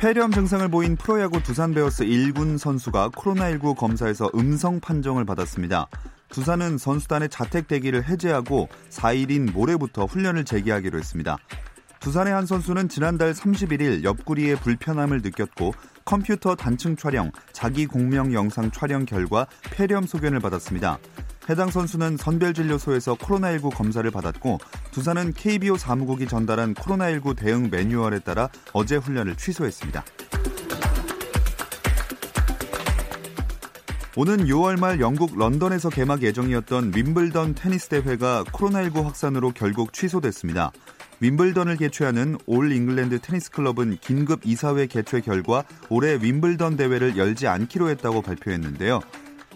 폐렴 증상을 보인 프로야구 두산 베어스 1군 선수가 코로나19 검사에서 음성 판정을 받았습니다. 두산은 선수단의 자택 대기를 해제하고 4일인 모레부터 훈련을 재개하기로 했습니다. 두산의 한 선수는 지난달 31일 옆구리에 불편함을 느꼈고 컴퓨터 단층 촬영, 자기 공명 영상 촬영 결과 폐렴 소견을 받았습니다. 해당 선수는 선별진료소에서 코로나19 검사를 받았고 두산은 KBO 사무국이 전달한 코로나19 대응 매뉴얼에 따라 어제 훈련을 취소했습니다. 오는 6월 말 영국 런던에서 개막 예정이었던 윔블던 테니스 대회가 코로나19 확산으로 결국 취소됐습니다. 윔블던을 개최하는 올 잉글랜드 테니스 클럽은 긴급 이사회 개최 결과 올해 윔블던 대회를 열지 않기로 했다고 발표했는데요.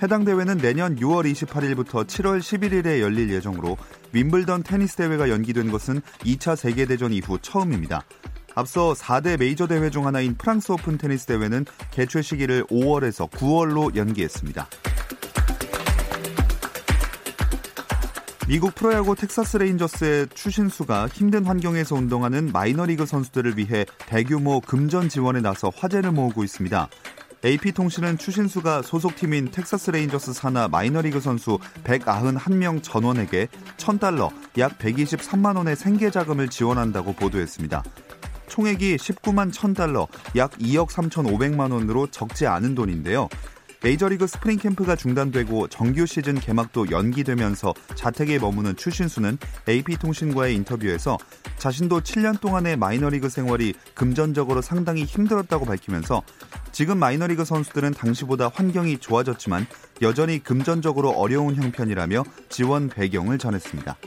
해당 대회는 내년 6월 28일부터 7월 11일에 열릴 예정으로 윔블던 테니스 대회가 연기된 것은 2차 세계대전 이후 처음입니다. 앞서 4대 메이저 대회 중 하나인 프랑스 오픈 테니스 대회는 개최 시기를 5월에서 9월로 연기했습니다. 미국 프로야구 텍사스 레인저스의 추신수가 힘든 환경에서 운동하는 마이너리그 선수들을 위해 대규모 금전 지원에 나서 화제를 모으고 있습니다. AP통신은 추신수가 소속팀인 텍사스 레인저스 산하 마이너리그 선수 191명 전원에게 1000달러, 약 123만 원의 생계 자금을 지원한다고 보도했습니다. 총액이 19만 1000달러, 약 2억 3,500만 원으로 적지 않은 돈인데요. 메이저리그 스프링 캠프가 중단되고 정규 시즌 개막도 연기되면서 자택에 머무는 추신수는 AP통신과의 인터뷰에서 자신도 7년 동안의 마이너리그 생활이 금전적으로 상당히 힘들었다고 밝히면서 지금 마이너리그 선수들은 당시보다 환경이 좋아졌지만 여전히 금전적으로 어려운 형편이라며 지원 배경을 전했습니다.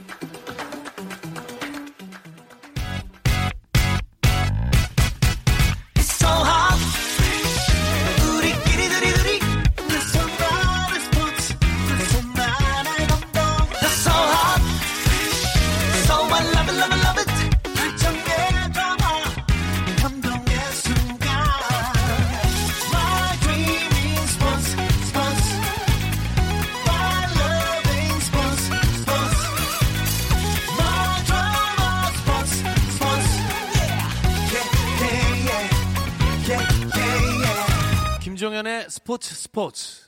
김종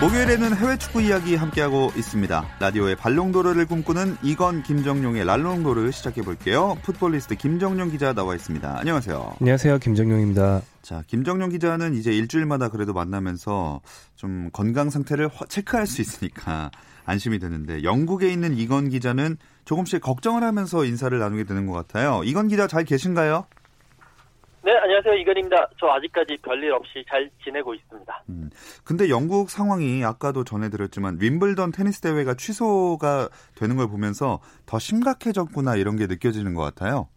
목요일에는 해외 축구 이야기 함께하고 있습니다. 라디오의 발롱도르를 꿈꾸는 이건 김정용의 랄롱도르 시작해 볼게요. 풋볼리스트 김정용 기자 나와 있습니다. 안녕하세요. 안녕하세요. 김정용입니다. 자, 김정용 기자는 이제 일주일마다 그래도 만나면서 좀 건강 상태를 체크할 수 있으니까 안심이 되는데 영국에 있는 이건 기자는 조금씩 걱정을 하면서 인사를 나누게 되는 것 같아요. 이건 기자 잘 계신가요? 네, 안녕하세요. 이건입니다. 저 아직까지 별일 없이 잘 지내고 있습니다. 음, 근데 영국 상황이 아까도 전해드렸지만 윈블던 테니스 대회가 취소가 되는 걸 보면서 더 심각해졌구나 이런 게 느껴지는 것 같아요.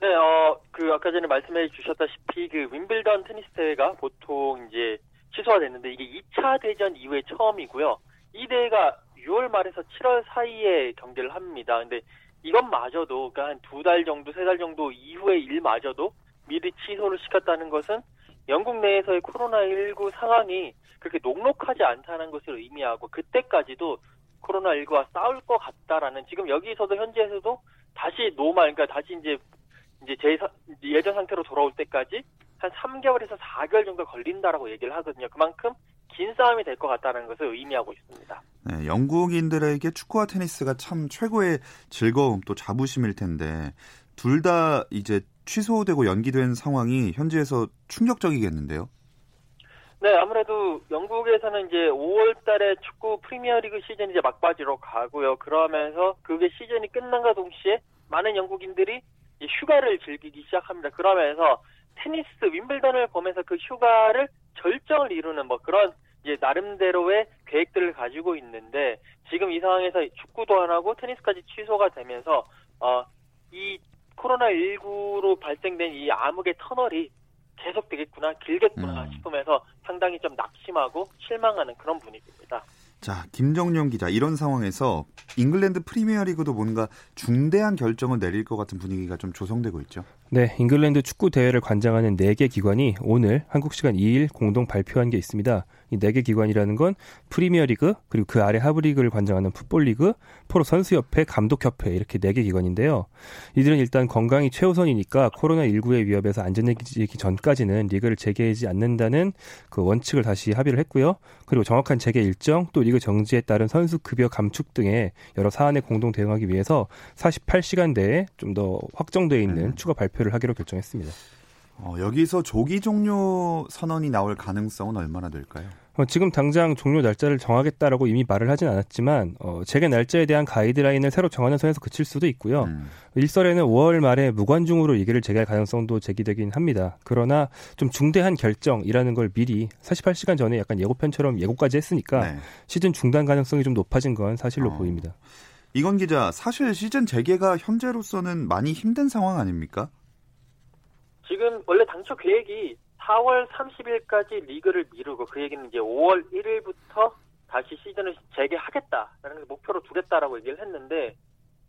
네, 어, 그 아까 전에 말씀해 주셨다시피 그 윈블던 테니스 대회가 보통 이제 취소가 됐는데 이게 2차 대전 이후에 처음이고요. 이 대회가 6월 말에서 7월 사이에 경기를 합니다. 근데 이것마저도 그러니까 한 두 달 정도, 세 달 정도 이후의 일마저도 미리 취소를 시켰다는 것은 영국 내에서의 코로나19 상황이 그렇게 녹록하지 않다는 것을 의미하고 그때까지도 코로나19와 싸울 것 같다라는 지금 여기서도 현지에서도 다시 노말 그러니까 다시 이제 이제 제 예전 상태로 돌아올 때까지 한 3개월에서 4개월 정도 걸린다라고 얘기를 하거든요. 그만큼 긴 싸움이 될 것 같다는 것을 의미하고 있습니다. 네, 영국인들에게 축구와 테니스가 참 최고의 즐거움 또 자부심일 텐데 둘 다 이제 취소되고 연기된 상황이 현지에서 충격적이겠는데요. 네, 아무래도 영국에서는 이제 5월 달에 축구 프리미어리그 시즌이 이제 막바지로 가고요. 그러면서 그게 시즌이 끝난과 동시에 많은 영국인들이 휴가를 즐기기 시작합니다. 그러면서 테니스 윈블던을 보면서 그 휴가를 결정을 이루는 뭐 그런 이제 나름대로의 계획들을 가지고 있는데 지금 이 상황에서 축구도 안 하고 테니스까지 취소가 되면서 어 이 코로나19로 발생된 이 암흑의 터널이 계속되겠구나, 길겠구나 음. 싶으면서 상당히 좀 낙심하고 실망하는 그런 분위기입니다. 자, 김정용 기자, 이런 상황에서 잉글랜드 프리미어리그도 뭔가 중대한 결정을 내릴 것 같은 분위기가 좀 조성되고 있죠. 네, 잉글랜드 축구 대회를 관장하는 4개 기관이 오늘 한국 시간 2일 공동 발표한 게 있습니다. 이 4개 기관이라는 건 프리미어리그, 그리고 그 아래 하부리그를 관장하는 풋볼리그, 프로 선수협회, 감독협회 이렇게 4개 기관인데요. 이들은 일단 건강이 최우선이니까 코로나19의 위협에서 안전해지기 전까지는 리그를 재개하지 않는다는 그 원칙을 다시 합의를 했고요. 그리고 정확한 재개 일정, 또 리그 정지에 따른 선수 급여 감축 등의 여러 사안에 공동 대응하기 위해서 48시간 내에 좀 더 확정되어 있는 음. 추가 발표 발표를 하기로 결정했습니다. 어, 여기서 조기 종료 선언이 나올 가능성은 얼마나 될까요? 어, 지금 당장 종료 날짜를 정하겠다라고 이미 말을 하진 않았지만 어, 재개 날짜에 대한 가이드라인을 새로 정하는 선에서 그칠 수도 있고요. 음. 일설에는 5월 말에 무관중으로 얘기를 재개할 가능성도 제기되긴 합니다. 그러나 좀 중대한 결정이라는 걸 미리 48시간 전에 약간 예고편처럼 예고까지 했으니까 네. 시즌 중단 가능성이 좀 높아진 건 사실로 어. 보입니다. 이건 기자, 사실 시즌 재개가 현재로서는 많이 힘든 상황 아닙니까? 지금 원래 당초 계획이 4월 30일까지 리그를 미루고 그 얘기는 이제 5월 1일부터 다시 시즌을 재개하겠다라는 목표로 두겠다라고 얘기를 했는데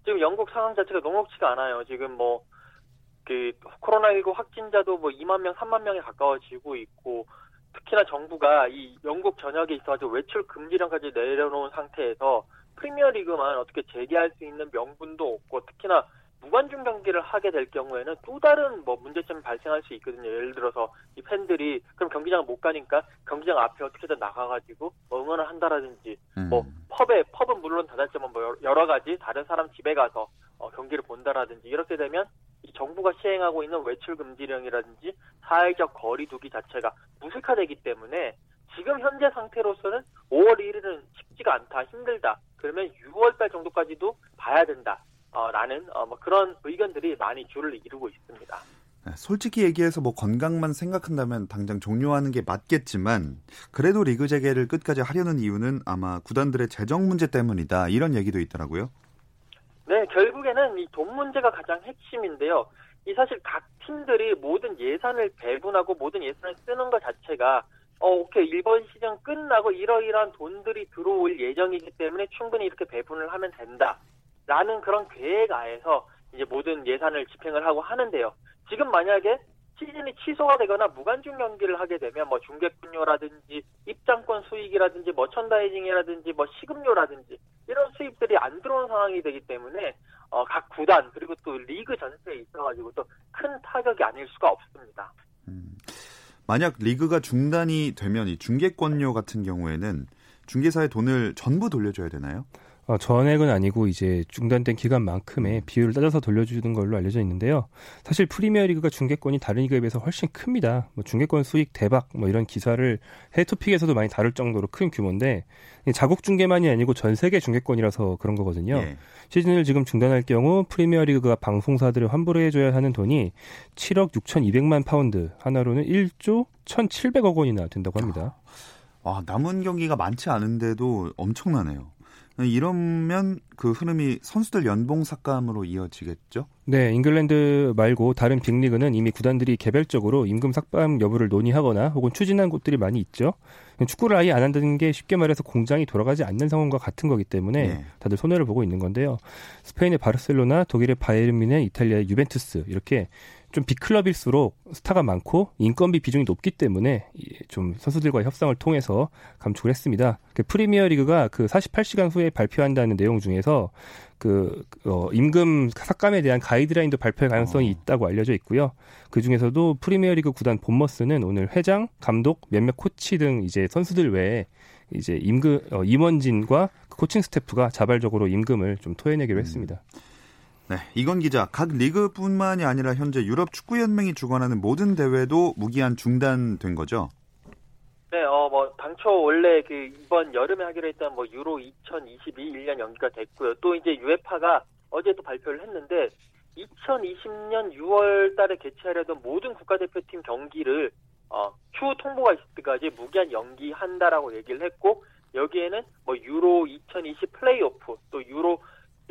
지금 영국 상황 자체가 녹록치가 않아요. 지금 뭐 그 코로나19 확진자도 뭐 2만 명, 3만 명에 가까워지고 있고 특히나 정부가 이 영국 전역에 있어가지고 외출 금지령까지 내려놓은 상태에서 프리미어리그만 어떻게 재개할 수 있는 명분도 없고 특히나 무관중 경기를 하게 될 경우에는 또 다른 뭐 문제점이 발생할 수 있거든요. 예를 들어서 이 팬들이 그럼 경기장을 못 가니까 경기장 앞에 어떻게든 나가가지고 뭐 응원을 한다라든지 음. 뭐 펍에 펍은 물론 닫았지만 뭐 여러 가지 다른 사람 집에 가서 어, 경기를 본다라든지 이렇게 되면 이 정부가 시행하고 있는 외출 금지령이라든지 사회적 거리두기 자체가 무색화되기 때문에 지금 현재 상태로서는 5월 1일은 쉽지가 않다, 힘들다. 그러면 6월달 정도까지도 봐야 된다. 어, 라는 어, 뭐 그런 의견들이 많이 줄을 이루고 있습니다. 네, 솔직히 얘기해서 뭐 건강만 생각한다면 당장 종료하는 게 맞겠지만 그래도 리그 재개를 끝까지 하려는 이유는 아마 구단들의 재정 문제 때문이다 이런 얘기도 있더라고요. 네, 결국에는 이 돈 문제가 가장 핵심인데요. 이 사실 각 팀들이 모든 예산을 배분하고 모든 예산을 쓰는 것 자체가 어, 오케이. 일본 시장 끝나고 이러이러한 돈들이 들어올 예정이기 때문에 충분히 이렇게 배분을 하면 된다. 라는 그런 계획 하에서 이제 모든 예산을 집행을 하고 하는데요. 지금 만약에 시즌이 취소가 되거나 무관중 경기를 하게 되면 뭐 중계권료라든지 입장권 수익이라든지 뭐 천다이징이라든지 뭐 시급료라든지 이런 수입들이 안 들어온 상황이 되기 때문에 어, 각 구단 그리고 또 리그 전체에 있어가지고 또 큰 타격이 아닐 수가 없습니다. 음, 만약 리그가 중단이 되면 이 중계권료 같은 경우에는 중개사의 돈을 전부 돌려줘야 되나요? 어, 전액은 아니고 이제 중단된 기간만큼의 음. 비율을 따져서 돌려주는 걸로 알려져 있는데요. 사실 프리미어리그가 중계권이 다른 리그에 비해서 훨씬 큽니다. 뭐 중계권 수익 대박 뭐 이런 기사를 해외토픽에서도 많이 다룰 정도로 큰 규모인데 자국 중계만이 아니고 전 세계 중계권이라서 그런 거거든요. 예. 시즌을 지금 중단할 경우 프리미어리그가 방송사들을 환불해 줘야 하는 돈이 7억 6,200만 파운드 한화로는 1조 1,700억 원이나 된다고 합니다. 아, 남은 경기가 많지 않은데도 엄청나네요. 이러면 그 흐름이 선수들 연봉 삭감으로 이어지겠죠? 네, 잉글랜드 말고 다른 빅리그는 이미 구단들이 개별적으로 임금 삭감 여부를 논의하거나 혹은 추진한 곳들이 많이 있죠. 축구를 아예 안 한다는 게 쉽게 말해서 공장이 돌아가지 않는 상황과 같은 거기 때문에 네. 다들 손해를 보고 있는 건데요. 스페인의 바르셀로나, 독일의 바이에른 뮌헨, 이탈리아의 유벤투스 이렇게 좀 빅클럽일수록 스타가 많고 인건비 비중이 높기 때문에 좀 선수들과 협상을 통해서 감축을 했습니다. 그 프리미어 리그가 그 48시간 후에 발표한다는 내용 중에서 그 어, 임금 삭감에 대한 가이드라인도 발표할 가능성이 어. 있다고 알려져 있고요. 그 중에서도 프리미어 리그 구단 본머스는 오늘 회장, 감독, 몇몇 코치 등 이제 선수들 외에 이제 임금 어, 임원진과 그 코칭 스태프가 자발적으로 임금을 좀 토해내기로 음. 했습니다. 네, 이건 기자, 각 리그뿐만이 아니라 현재 유럽 축구 연맹이 주관하는 모든 대회도 무기한 중단된 거죠? 네, 어, 뭐, 당초 원래 그 이번 여름에 하기로 했던 뭐 유로 2022 1년 연기가 됐고요. 또 이제 유에파가 어제 또 발표를 했는데 2020년 6월 달에 개최하려던 모든 국가대표팀 경기를 어, 추후 통보가 있을 때까지 무기한 연기한다라고 얘기를 했고 여기에는 뭐 유로 2020 플레이오프 또 유로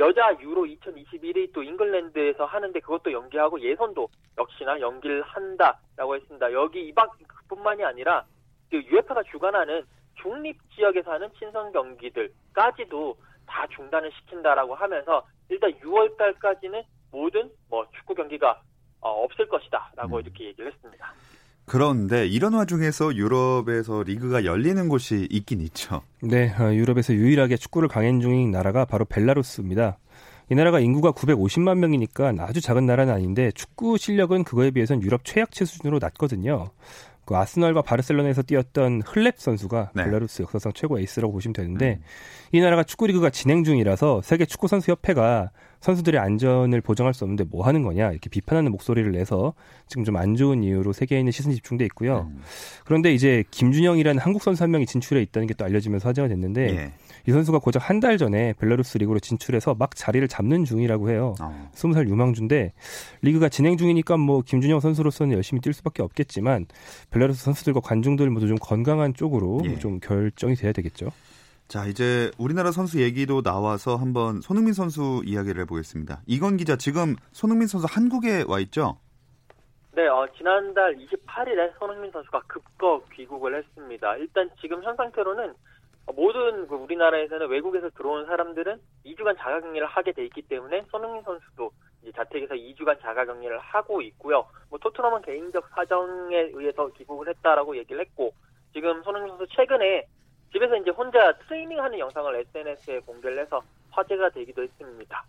여자 유로 2021이 또 잉글랜드에서 하는데 그것도 연기하고 예선도 역시나 연기를 한다라고 했습니다. 여기 이밖뿐만이 아니라 그 유에파가 주관하는 중립 지역에서 하는 친선 경기들까지도 다 중단을 시킨다라고 하면서 일단 6월 달까지는 모든 뭐 축구 경기가 어, 없을 것이다라고 음. 이렇게 얘기를 했습니다. 그런데 이런 와중에서 유럽에서 리그가 열리는 곳이 있긴 있죠. 네, 어, 유럽에서 유일하게 축구를 강행 중인 나라가 바로 벨라루스입니다. 이 나라가 인구가 950만 명이니까 아주 작은 나라는 아닌데 축구 실력은 그거에 비해서는 유럽 최약체 수준으로 낮거든요. 그 아스널과 바르셀로나에서 뛰었던 흘렙 선수가 네. 벨라루스 역사상 최고 에이스라고 보시면 되는데 이 나라가 축구 리그가 진행 중이라서 세계 축구 선수 협회가 선수들의 안전을 보장할 수 없는데 뭐 하는 거냐 이렇게 비판하는 목소리를 내서 지금 좀 안 좋은 이유로 세계인의 시선 집중돼 있고요. 음. 그런데 이제 김준영이라는 한국 선수 한 명이 진출해 있다는 게 또 알려지면서 화제가 됐는데 예. 이 선수가 고작 한 달 전에 벨라루스 리그로 진출해서 막 자리를 잡는 중이라고 해요. 어. 20살 유망주인데 리그가 진행 중이니까 뭐 김준영 선수로서는 열심히 뛸 수밖에 없겠지만 벨라루스 선수들과 관중들 모두 좀 건강한 쪽으로 예. 좀 결정이 돼야 되겠죠. 자, 이제 우리나라 선수 얘기도 나와서 한번 손흥민 선수 이야기를 해보겠습니다. 이건 기자, 지금 손흥민 선수 한국에 와 있죠? 네, 어, 지난달 28일에 손흥민 선수가 급거 귀국을 했습니다. 일단 지금 현 상태로는 모든 그 우리나라에서는 외국에서 들어온 사람들은 2주간 자가격리를 하게 돼 있기 때문에 손흥민 선수도 이제 자택에서 2주간 자가격리를 하고 있고요. 뭐 토트넘은 개인적 사정에 의해서 귀국을 했다라고 얘기를 했고 지금 손흥민 선수 최근에 집에서 이제 혼자 트레이닝하는 영상을 SNS에 공개를 해서 화제가 되기도 했습니다.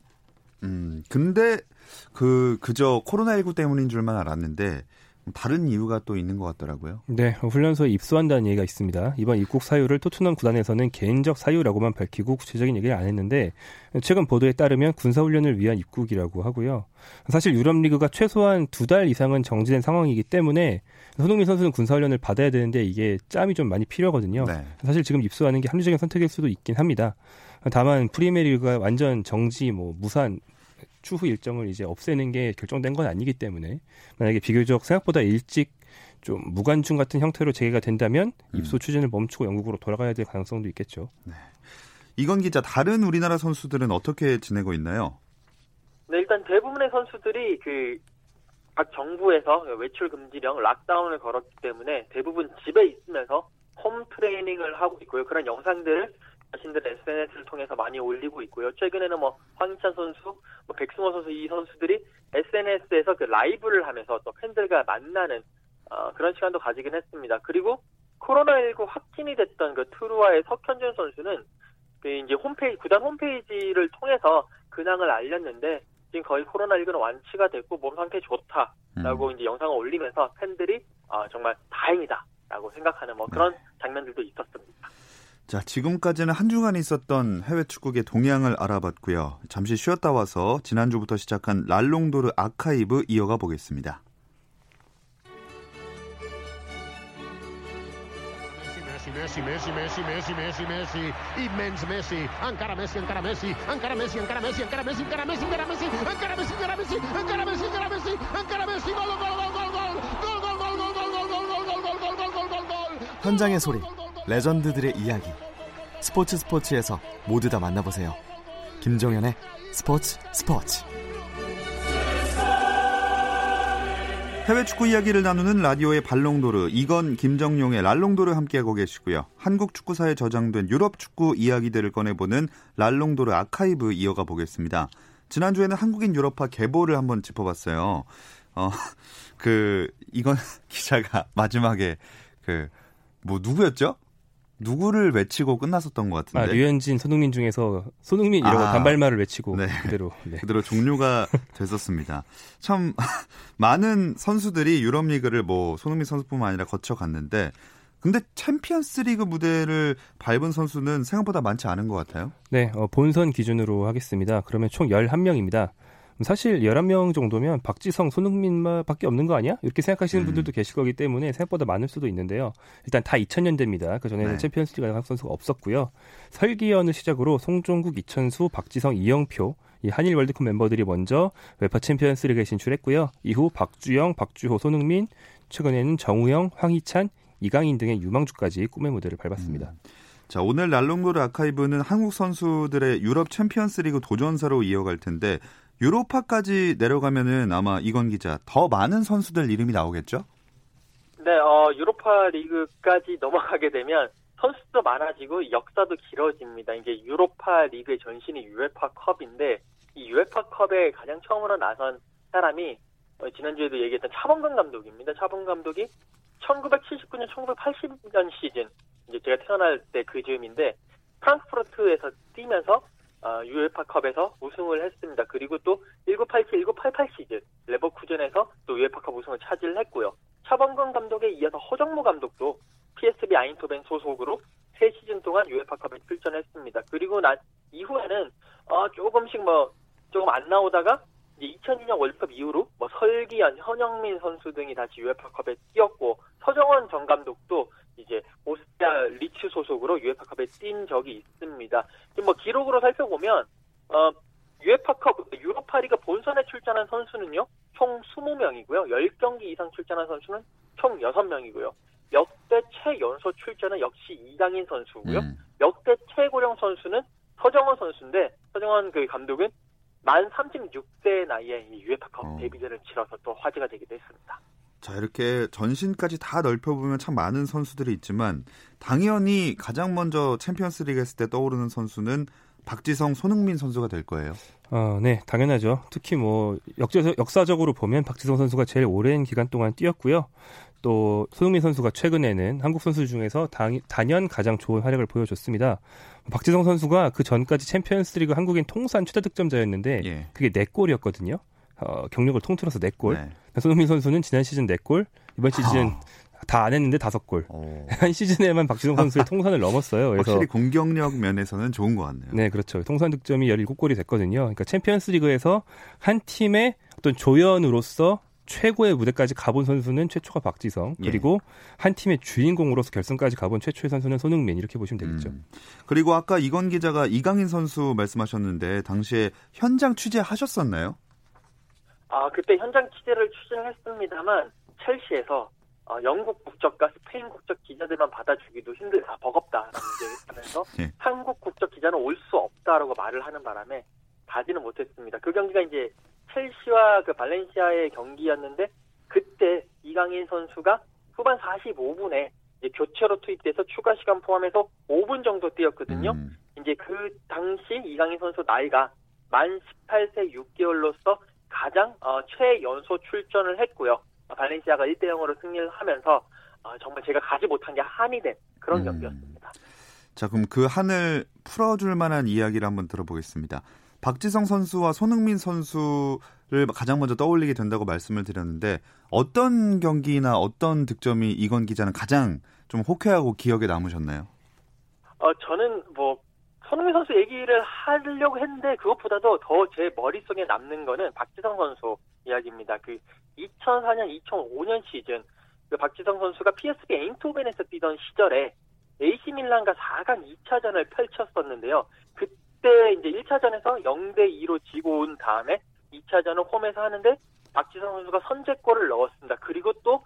음, 근데 그 그저 코로나19 때문인 줄만 알았는데 다른 이유가 또 있는 것 같더라고요. 네, 훈련소에 입소한다는 얘기가 있습니다. 이번 입국 사유를 토트넘 구단에서는 개인적 사유라고만 밝히고 구체적인 얘기를 안 했는데 최근 보도에 따르면 군사 훈련을 위한 입국이라고 하고요. 사실 유럽 리그가 최소한 두 달 이상은 정지된 상황이기 때문에 손흥민 선수는 군사 훈련을 받아야 되는데 이게 짬이 좀 많이 필요하거든요. 네. 사실 지금 입소하는 게 합리적인 선택일 수도 있긴 합니다. 다만 프리미어리그가 완전 정지, 뭐 무산 추후 일정을 이제 없애는 게 결정된 건 아니기 때문에 만약에 비교적 생각보다 일찍 좀 무관중 같은 형태로 재개가 된다면 음. 입소 추진을 멈추고 영국으로 돌아가야 될 가능성도 있겠죠. 이건 기자, 다른 우리나라 선수들은 어떻게 지내고 있나요? 네, 일단 대부분의 선수들이 그 각 정부에서 외출 금지령 lockdown을 걸었기 때문에 대부분 집에 있으면서 홈 트레이닝을 하고 있고요. 그런 영상들을 자신들의 SNS를 통해서 많이 올리고 있고요. 최근에는 뭐 황희찬 선수, 뭐 백승호 선수 이 선수들이 SNS에서 그 라이브를 하면서 또 팬들과 만나는 어, 그런 시간도 가지긴 했습니다. 그리고 코로나19 확진이 됐던 그 트루아의 석현준 선수는 그 이제 홈페이지 구단 홈페이지를 통해서 근황을 알렸는데 지금 거의 코로나19는 완치가 됐고 몸 상태 좋다라고 음. 이제 영상을 올리면서 팬들이 아, 정말 다행이다라고 생각하는 뭐 그런 장면들도 있었습니다. 자, 지금까지는 한 주간 있었던 해외 축구계 동향을 알아봤고요. 잠시 쉬었다 와서 지난주부터 시작한 랄롱도르 아카이브 이어가 보겠습니다. 현장의 소리, 레전드들의 이야기. 스포츠 스포츠에서 모두 다 만나보세요. 김종현의 스포츠 스포츠. 해외 축구 이야기를 나누는 라디오의 발롱도르 이건 김정용의 랄롱도르 함께하고 계시고요. 한국 축구사에 저장된 유럽 축구 이야기들을 꺼내보는 랄롱도르 아카이브 이어가 보겠습니다. 지난주에는 한국인 유럽파 계보를 한번 짚어봤어요. 어, 그 이건 기자가 마지막에 그 뭐 누구였죠? 누구를 외치고 끝났었던 것 아, 같은데. 류현진, 손흥민 중에서 손흥민 이라고 아. 단말마를 외치고 네. 그대로 네. 그대로 종료가 됐었습니다. 참 많은 선수들이 유럽 리그를 뭐 손흥민 선수뿐만 아니라 거쳐갔는데 근데 챔피언스 리그 무대를 밟은 선수는 생각보다 많지 않은 것 같아요. 네, 어, 본선 기준으로 하겠습니다. 그러면 총 11명입니다. 사실 11명 정도면 박지성, 손흥민밖에 없는 거 아니야? 이렇게 생각하시는 음. 분들도 계실 거기 때문에 생각보다 많을 수도 있는데요. 일단 다 2000년대입니다. 그 전에는 네. 챔피언스리그 한국 선수가 없었고요. 설기현을 시작으로 송종국, 이천수, 박지성, 이영표 이 한일 월드컵 멤버들이 먼저 웨파 챔피언스리그에 진출했고요. 이후 박주영, 박주호, 손흥민, 최근에는 정우영, 황희찬, 이강인 등의 유망주까지 꿈의 무대를 밟았습니다. 자, 오늘 날롱도르 아카이브는 한국 선수들의 유럽 챔피언스리그 도전사로 이어갈 텐데 유로파까지 내려가면은 아마 이건 기자 더 많은 선수들 이름이 나오겠죠? 네, 어, 유로파 리그까지 넘어가게 되면 선수도 많아지고 역사도 길어집니다. 이제 유로파 리그의 전신이 유에파 컵인데 이 유에파 컵에 가장 처음으로 나선 사람이 어, 지난주에도 얘기했던 차범근 감독입니다. 차범근 감독이 1979년, 1980년 시즌 이제 제가 태어날 때 그 즈음인데 프랑크푸르트에서 뛰면서 어, 유에파컵에서 우승을 했습니다. 그리고 또 1987, 1988 시즌 레버쿠젠에서 또 유에파컵 우승을 차지를 했고요. 차범근 감독에 이어서 허정무 감독도 PSV 아인토벤 소속으로 3시즌 동안 유에파컵에 출전했습니다. 그리고 난 이후에는 어, 조금씩 뭐 조금 안 나오다가 이제 2002년 월드컵 이후로 뭐 설기현, 현영민 선수 등이 다시 유에파컵에 뛰었고 서정원 전 감독도 이제 오스트리아 리츠 소속으로 유에파컵에 뛴 적이 있습니다. 지금 뭐 기록으로 살펴보면 어 유에파컵 유로파리가 본선에 출전한 선수는요 총 20명이고요. 10경기 이상 출전한 선수는 총 6명이고요. 역대 최연소 출전은 역시 이강인 선수고요. 음. 역대 최고령 선수는 서정원 선수인데 서정원 그 감독은 만 36세 나이에 이 유에파컵 어. 데뷔전을 치러서 또 화제가 되기도 했습니다. 자, 이렇게 전신까지 다 넓혀보면 참 많은 선수들이 있지만 당연히 가장 먼저 챔피언스 리그 했을 때 떠오르는 선수는 박지성, 손흥민 선수가 될 거예요. 어, 네, 당연하죠. 특히 뭐 역사적, 역사적으로 보면 박지성 선수가 제일 오랜 기간 동안 뛰었고요. 또 손흥민 선수가 최근에는 한국 선수 중에서 당, 단연 가장 좋은 활약을 보여줬습니다. 박지성 선수가 그 전까지 챔피언스리그 한국인 통산 최다 득점자였는데 예. 그게 4골이었거든요. 어, 경력을 통틀어서 4골. 네. 손흥민 선수는 지난 시즌 4골, 이번 시즌 다 안 했는데 5골. 어, 한 시즌에만 박지성 선수의 통산을 넘었어요. 그래서 확실히 공격력 면에서는 좋은 것 같네요. 네, 그렇죠. 통산 득점이 17골이 됐거든요. 그러니까 챔피언스 리그에서 한 팀의 어떤 조연으로서 최고의 무대까지 가본 선수는 최초가 박지성, 예. 그리고 한 팀의 주인공으로서 결승까지 가본 최초의 선수는 손흥민 이렇게 보시면 되겠죠. 음. 그리고 아까 이건 기자가 이강인 선수 말씀하셨는데 당시에 현장 취재하셨었나요? 아, 그때 현장 취재를 추진했습니다만 첼시에서 어, 영국 국적과 스페인 국적 기자들만 받아주기도 힘들다, 버겁다라는 얘기를 하면서 예. 한국 국적 기자는 올 수 없다라고 말을 하는 바람에 가지는 못했습니다. 그 경기가 이제 첼시와 그 발렌시아의 경기였는데 그때 이강인 선수가 후반 45분에 교체로 투입돼서 추가 시간 포함해서 5분 정도 뛰었거든요. 음. 이제 그 당시 이강인 선수 나이가 만 18세 6개월로서 가장 어, 최연소 출전을 했고요. 어, 발렌시아가 1대 0으로 승리를 하면서 어, 정말 제가 가지 못한 게 한이 된 그런 음. 경기였습니다. 자, 그럼 그 한을 풀어줄 만한 이야기를 한번 들어보겠습니다. 박지성 선수와 손흥민 선수를 가장 먼저 떠올리게 된다고 말씀을 드렸는데 어떤 경기나 어떤 득점이 이건 기자는 가장 좀 호쾌하고 기억에 남으셨나요? 어, 저는 뭐 손흥민 선수 얘기를 하려고 했는데 그것보다도 더 제 머릿속에 남는 거는 박지성 선수 이야기입니다. 그 2004년, 2005년 시즌 그 박지성 선수가 PSV 에인토벤에서 뛰던 시절에 AC 밀란과 4강 2차전을 펼쳤었는데요. 그때 이제 1차전에서 0대 2로 지고 온 다음에 2차전을 홈에서 하는데 박지성 선수가 선제골을 넣었습니다. 그리고 또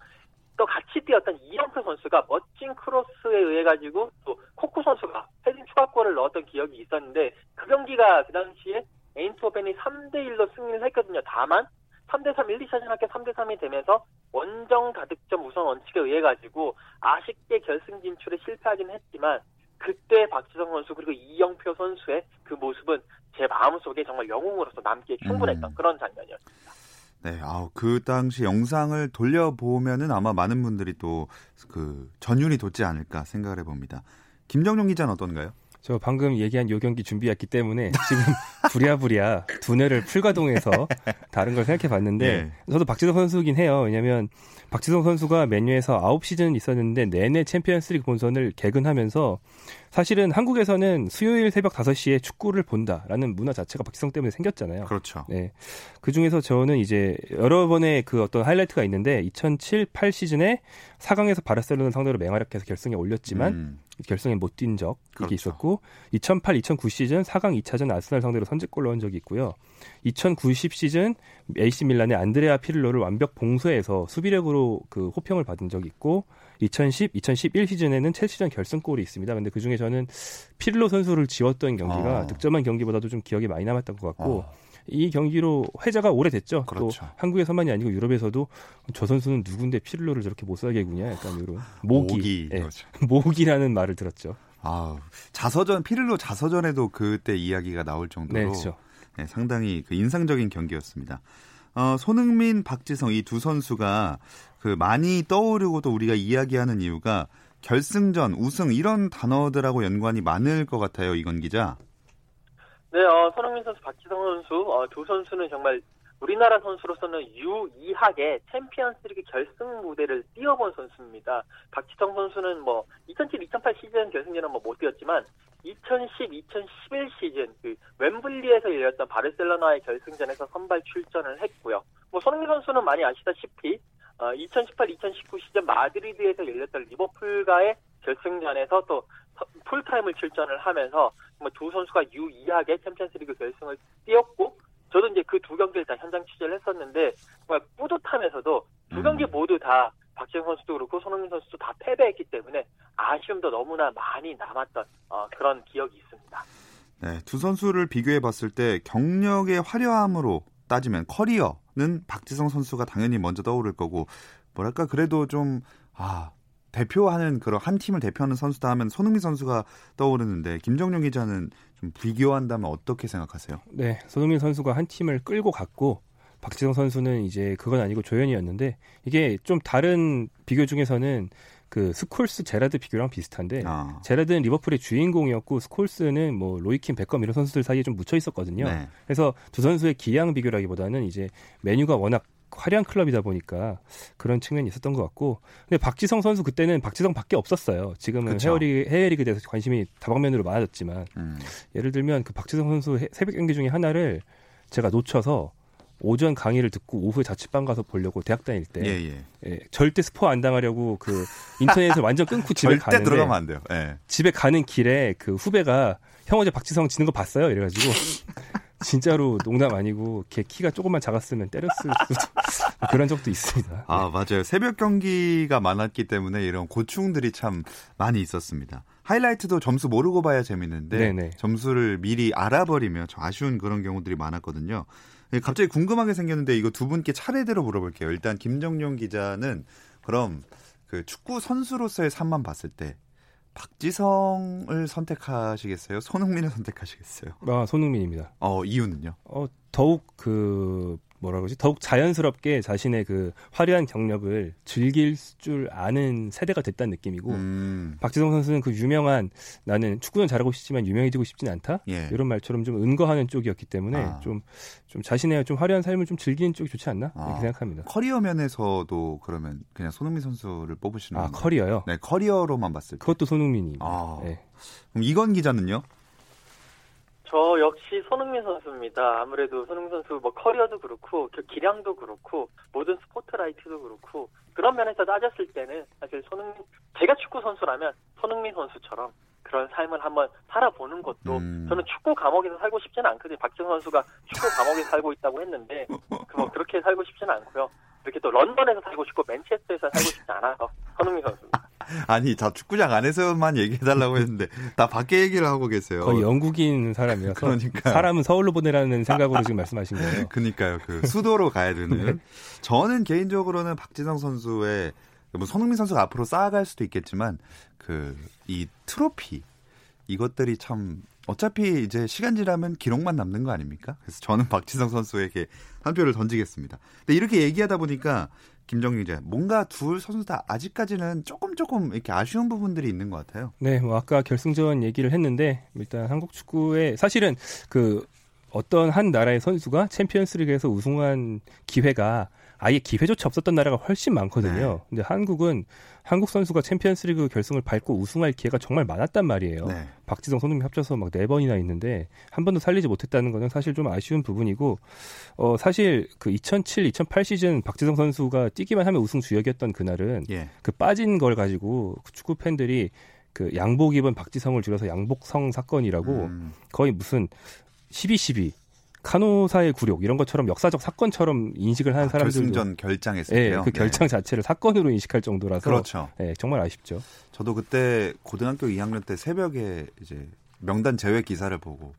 또 같이 뛰었던 이영표 선수가 멋진 크로스에 의해 가지고 또 코쿠 선수가 헤딩 추가골을 넣었던 기억이 있었는데 그 경기가 그 당시에 에인토벤이 3대 1로 승리를 했거든요. 다만 3대 3 1, 2차전 합계 3대 3이 되면서 원정 다득점 우선 원칙에 의해 가지고 아쉽게 결승 진출에 실패하긴 했지만 그때 박지성 선수 그리고 이영표 선수의 그 모습은 제 마음속에 정말 영웅으로서 남기에 충분했던 음. 그런 장면이었습니다. 네, 아우 그 당시 영상을 돌려보면은 아마 많은 분들이 또 그 전율이 돋지 않을까 생각을 해봅니다. 김정용 기자는 어떤가요? 저 방금 얘기한 요 경기 준비했기 때문에 지금 부랴부랴 두뇌를 풀가동해서 다른 걸 생각해 봤는데 예. 저도 박지성 선수긴 해요. 왜냐면 박지성 선수가 맨유에서 9시즌 있었는데 내내 챔피언스리그 본선을 개근하면서 사실은 한국에서는 수요일 새벽 5시에 축구를 본다라는 문화 자체가 박지성 때문에 생겼잖아요. 그렇죠. 네. 그 중에서 저는 이제 여러 번의 그 어떤 하이라이트가 있는데 2007, 8 시즌에 4강에서 바르셀로나 상대로 맹활약해서 결승에 올렸지만 음, 결승에 못 뛴 적이 그렇죠. 있었고 2008, 2009 시즌 4강 2차전 아스날 상대로 선제골 넣은 적이 있고요. 2090 시즌 AC 밀란의 안드레아 피를로를 완벽 봉쇄해서 수비력으로 그 호평을 받은 적이 있고 2010, 2011 시즌에는 첼시전 결승골이 있습니다. 근데 그 중에 저는 피를로 선수를 지웠던 경기가 어. 득점한 경기보다도 좀 기억에 많이 남았던 것 같고 어, 이 경기로 회자가 오래됐죠. 그렇죠. 또 한국에서만이 아니고 유럽에서도 저 선수는 누군데 피를로를 저렇게 못 구냐 약간 이런 모기, 모기. 예, 그렇죠. 모기라는 말을 들었죠. 아, 자서전 피를로 자서전에도 그때 이야기가 나올 정도로 네, 그렇죠. 네, 상당히 그 인상적인 경기였습니다. 어, 손흥민, 박지성 이 두 선수가 그 많이 떠오르고도 우리가 이야기하는 이유가 결승전, 우승 이런 단어들하고 연관이 많을 것 같아요, 이건 기자. 네, 어, 손흥민 선수, 박지성 선수 어, 두 선수는 정말 우리나라 선수로서는 유이하게 챔피언스리그 결승 무대를 뛰어본 선수입니다. 박지성 선수는 뭐 2007, 2008 시즌 결승전은 뭐 못 뛰었지만 2010, 2011 시즌 그 웸블리에서 열렸던 바르셀로나의 결승전에서 선발 출전을 했고요. 뭐 손흥민 선수는 많이 아시다시피 어, 2018, 2019 시즌 마드리드에서 열렸던 리버풀과의 결승전에서 또 서- 풀타임을 출전을 하면서 정말 두 선수가 유이하게 챔피언스리그 결승을 뛰었고 저도 이제 그 두 경기를 다 현장 취재를 했었는데 정말 뿌듯하면서도 두 음. 경기 모두 다 박지성 선수도 그렇고 손흥민 선수도 다 패배했기 때문에 아쉬움도 너무나 많이 남았던 어, 그런 기억이 있습니다. 네, 두 선수를 비교해 봤을 때 경력의 화려함으로 따지면 커리어는 박지성 선수가 당연히 먼저 떠오를 거고 뭐랄까 그래도 좀 아, 대표하는 그런 한 팀을 대표하는 선수다 하면 손흥민 선수가 떠오르는데 김정용 기자는 좀 비교한다면 어떻게 생각하세요? 네, 손흥민 선수가 한 팀을 끌고 갔고 박지성 선수는 이제 그건 아니고 조연이었는데 이게 좀 다른 비교 중에서는 그 스콜스 제라드 비교랑 비슷한데 아, 제라드는 리버풀의 주인공이었고 스콜스는 뭐 로이 킨 베컴 이런 선수들 사이에 좀 묻혀 있었거든요. 네. 그래서 두 선수의 기량 비교라기보다는 이제 메뉴가 워낙 화려한 클럽이다 보니까 그런 측면이 있었던 것 같고 근데 박지성 선수 그때는 박지성밖에 없었어요. 지금은 그쵸. 헤어리 해외 리그에 대해서 관심이 다방면으로 많아졌지만 음. 예를 들면 그 박지성 선수 해- 새벽 경기 중에 하나를 제가 놓쳐서 오전 강의를 듣고 오후에 자취방 가서 보려고 대학 다닐 때 예, 예. 예, 절대 스포 안 당하려고 그 인터넷을 완전 끊고 집에 가는데 들어가면 안 돼요. 예. 집에 가는 길에 그 후배가 형 어제 박지성 지는 거 봤어요 이래가지고 진짜로 농담 아니고 걔 키가 조금만 작았으면 때렸을 수도 그런 적도 있습니다. 아, 맞아요. 새벽 경기가 많았기 때문에 이런 고충들이 참 많이 있었습니다. 하이라이트도 점수 모르고 봐야 재밌는데 네네. 점수를 미리 알아버리면 좀 아쉬운 그런 경우들이 많았거든요. 예, 갑자기 궁금하게 생겼는데 이거 두 분께 차례대로 물어볼게요. 일단 김정용 기자는 그럼 그 축구 선수로서의 삶만 봤을 때 박지성을 선택하시겠어요? 손흥민을 선택하시겠어요? 아, 손흥민입니다. 어, 이유는요? 어, 더욱 그 뭐라 그러지? 더욱 자연스럽게 자신의 그 화려한 경력을 즐길 줄 아는 세대가 됐다는 느낌이고 음, 박지성 선수는 그 유명한 나는 축구는 잘하고 싶지만 유명해지고 싶진 않다 예. 이런 말처럼 좀 은거하는 쪽이었기 때문에 아. 좀, 좀 자신의 좀 화려한 삶을 좀 즐기는 쪽이 좋지 않나 아. 이렇게 생각합니다. 커리어 면에서도 그러면 그냥 손흥민 선수를 뽑으시는 아 건가요? 커리어요. 네, 커리어로만 봤을 때. 그것도 손흥민이. 아. 네. 그럼 이건 기자는요? 저 역시 손흥민 선수입니다. 아무래도 손흥민 선수 뭐 커리어도 그렇고 그 기량도 그렇고 모든 스포트라이트도 그렇고 그런 면에서 따졌을 때는 사실 손흥민 제가 축구 선수라면 손흥민 선수처럼 그런 삶을 한번 살아보는 것도 음. 저는 축구 감옥에서 살고 싶지는 않거든요. 박지성 선수가 축구 감옥에서 살고 있다고 했는데 그뭐 그렇게 살고 싶지는 않고요. 이렇게 또 런던에서 살고 싶고 맨체스터에서 살고 싶지 않아서 손흥민 선수입니다. 아니, 다 축구장 안에서만 얘기해달라고 했는데 다 밖에 얘기를 하고 계세요. 거의 영국인 사람이라서 그러니까요. 사람은 서울로 보내라는 생각으로 지금 말씀하신 거예요. 그니까요. 그 수도로 가야 되는. 네. 저는 개인적으로는 박지성 선수의 뭐 손흥민 선수가 앞으로 쌓아갈 수도 있겠지만 그 이 트로피 이것들이 참 어차피 이제 시간 지나면 기록만 남는 거 아닙니까? 그래서 저는 박지성 선수에게 한 표를 던지겠습니다. 근데 이렇게 얘기하다 보니까 김정규 기자, 뭔가 둘 선수 다 아직까지는 조금 조금 이렇게 아쉬운 부분들이 있는 것 같아요. 네, 뭐 아까 결승전 얘기를 했는데 일단 한국 축구의 사실은 그 어떤 한 나라의 선수가 챔피언스리그에서 우승한 기회가 아예 기회조차 없었던 나라가 훨씬 많거든요. 네. 근데 한국은 한국 선수가 챔피언스리그 결승을 밟고 우승할 기회가 정말 많았단 말이에요. 네. 박지성, 손흥민 합쳐서 막 네 번이나 있는데 한 번도 살리지 못했다는 것은 사실 좀 아쉬운 부분이고 어 사실 그 2007, 2008 시즌 박지성 선수가 뛰기만 하면 우승 주역이었던 그날은 예. 그 빠진 걸 가지고 축구 팬들이 그 양복 입은 박지성을 줄여서 양복성 사건이라고 음. 거의 무슨 12-12 카노사의 굴욕 이런 것처럼 역사적 사건처럼 인식을 하는 아, 사람들도 결승전 결장했을 때요. 네, 그 결장 네. 자체를 사건으로 인식할 정도라서 그렇죠. 네, 정말 아쉽죠. 저도 그때 고등학교 2학년 때 새벽에 이제 명단 제외 기사를 보고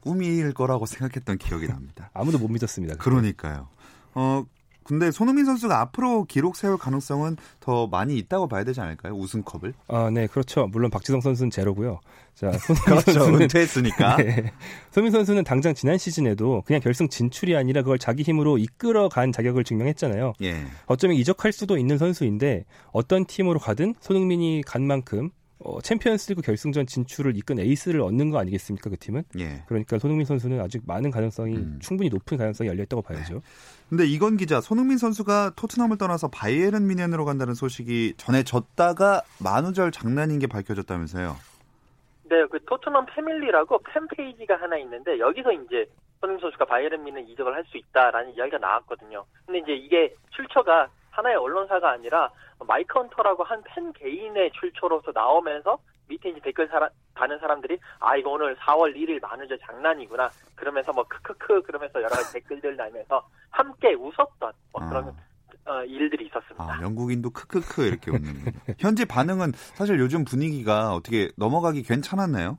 꿈일 거라고 생각했던 기억이 납니다. 아무도 못 믿었습니다. 그때. 그러니까요. 어 근데 손흥민 선수가 앞으로 기록 세울 가능성은 더 많이 있다고 봐야 되지 않을까요? 우승컵을? 아, 네, 그렇죠. 물론 박지성 선수는 제로고요. 자, 손흥민 그렇죠. 선수는 은퇴했으니까. 네. 손흥민 선수는 당장 지난 시즌에도 그냥 결승 진출이 아니라 그걸 자기 힘으로 이끌어간 자격을 증명했잖아요. 예. 어쩌면 이적할 수도 있는 선수인데 어떤 팀으로 가든 손흥민이 간 만큼 어, 챔피언스리그 결승전 진출을 이끈 에이스를 얻는 거 아니겠습니까 그 팀은? 예. 그러니까 손흥민 선수는 아직 많은 가능성이 음. 충분히 높은 가능성이 열려 있다고 봐야죠. 네. 근데 이건 기자 손흥민 선수가 토트넘을 떠나서 바이에른 미넨으로 간다는 소식이 전해졌다가 만우절 장난인 게 밝혀졌다면서요? 네, 그 토트넘 패밀리라고 팬 페이지가 하나 있는데 여기서 이제 손흥민 선수가 바이에른 미넨 이적을 할 수 있다라는 이야기가 나왔거든요. 근데 이제 이게 출처가 하나의 언론사가 아니라 마이크 헌터라고 한 팬 개인의 출처로서 나오면서 밑에 이제 댓글 사라, 다는 사람들이 아 이거 오늘 4월 1일 만우절 장난이구나 그러면서 뭐 크크크 그러면서 여러 가지 댓글들 달면서 함께 웃었던 뭐 그런 아. 어, 일들이 있었습니다. 아, 영국인도 크크크 이렇게 웃는 현재 반응은 사실 요즘 분위기가 어떻게 넘어가기 괜찮았나요?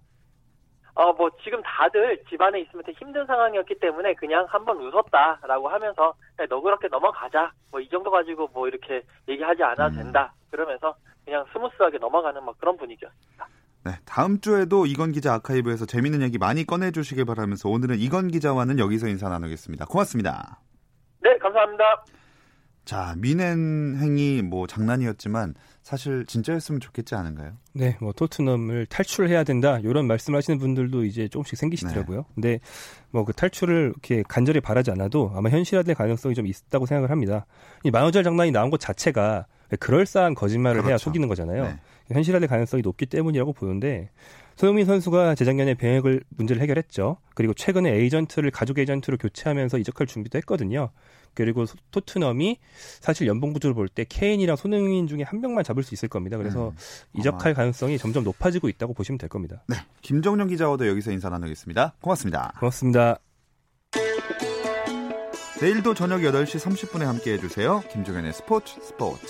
어, 뭐, 지금 다들 집안에 있으면 되게 힘든 상황이었기 때문에 그냥 한번 웃었다라고 하면서, 너 그렇게 넘어가자. 뭐, 이 정도 가지고 뭐, 이렇게 얘기하지 않아도 음. 된다. 그러면서 그냥 스무스하게 넘어가는 뭐 그런 분위기였습니다. 네, 다음 주에도 이건 기자 아카이브에서 재밌는 얘기 많이 꺼내주시길 바라면서 오늘은 이건 기자와는 여기서 인사 나누겠습니다. 고맙습니다. 네, 감사합니다. 자, 뮌헨행이 뭐 장난이었지만 사실 진짜였으면 좋겠지 않은가요? 네, 뭐 토트넘을 탈출해야 된다 이런 말씀하시는 분들도 이제 조금씩 생기시더라고요. 네. 근데 뭐 그 탈출을 이렇게 간절히 바라지 않아도 아마 현실화될 가능성이 좀 있다고 생각을 합니다. 이 만호절 장난이 나온 것 자체가 그럴싸한 거짓말을 그렇죠. 해야 속이는 거잖아요. 네. 현실화될 가능성이 높기 때문이라고 보는데 손흥민 선수가 재작년에 병역을 문제를 해결했죠. 그리고 최근에 에이전트를 가족 에이전트로 교체하면서 이적할 준비도 했거든요. 그리고 토트넘이 사실 연봉 구조를 볼 때 케인이랑 손흥민 중에 한 명만 잡을 수 있을 겁니다. 그래서 음, 이적할 가능성이 점점 높아지고 있다고 보시면 될 겁니다. 네, 김정용 기자와도 여기서 인사 나누겠습니다. 고맙습니다. 고맙습니다. 내일도 저녁 8시 30분에 함께 해주세요. 김종현의 스포츠 스포츠.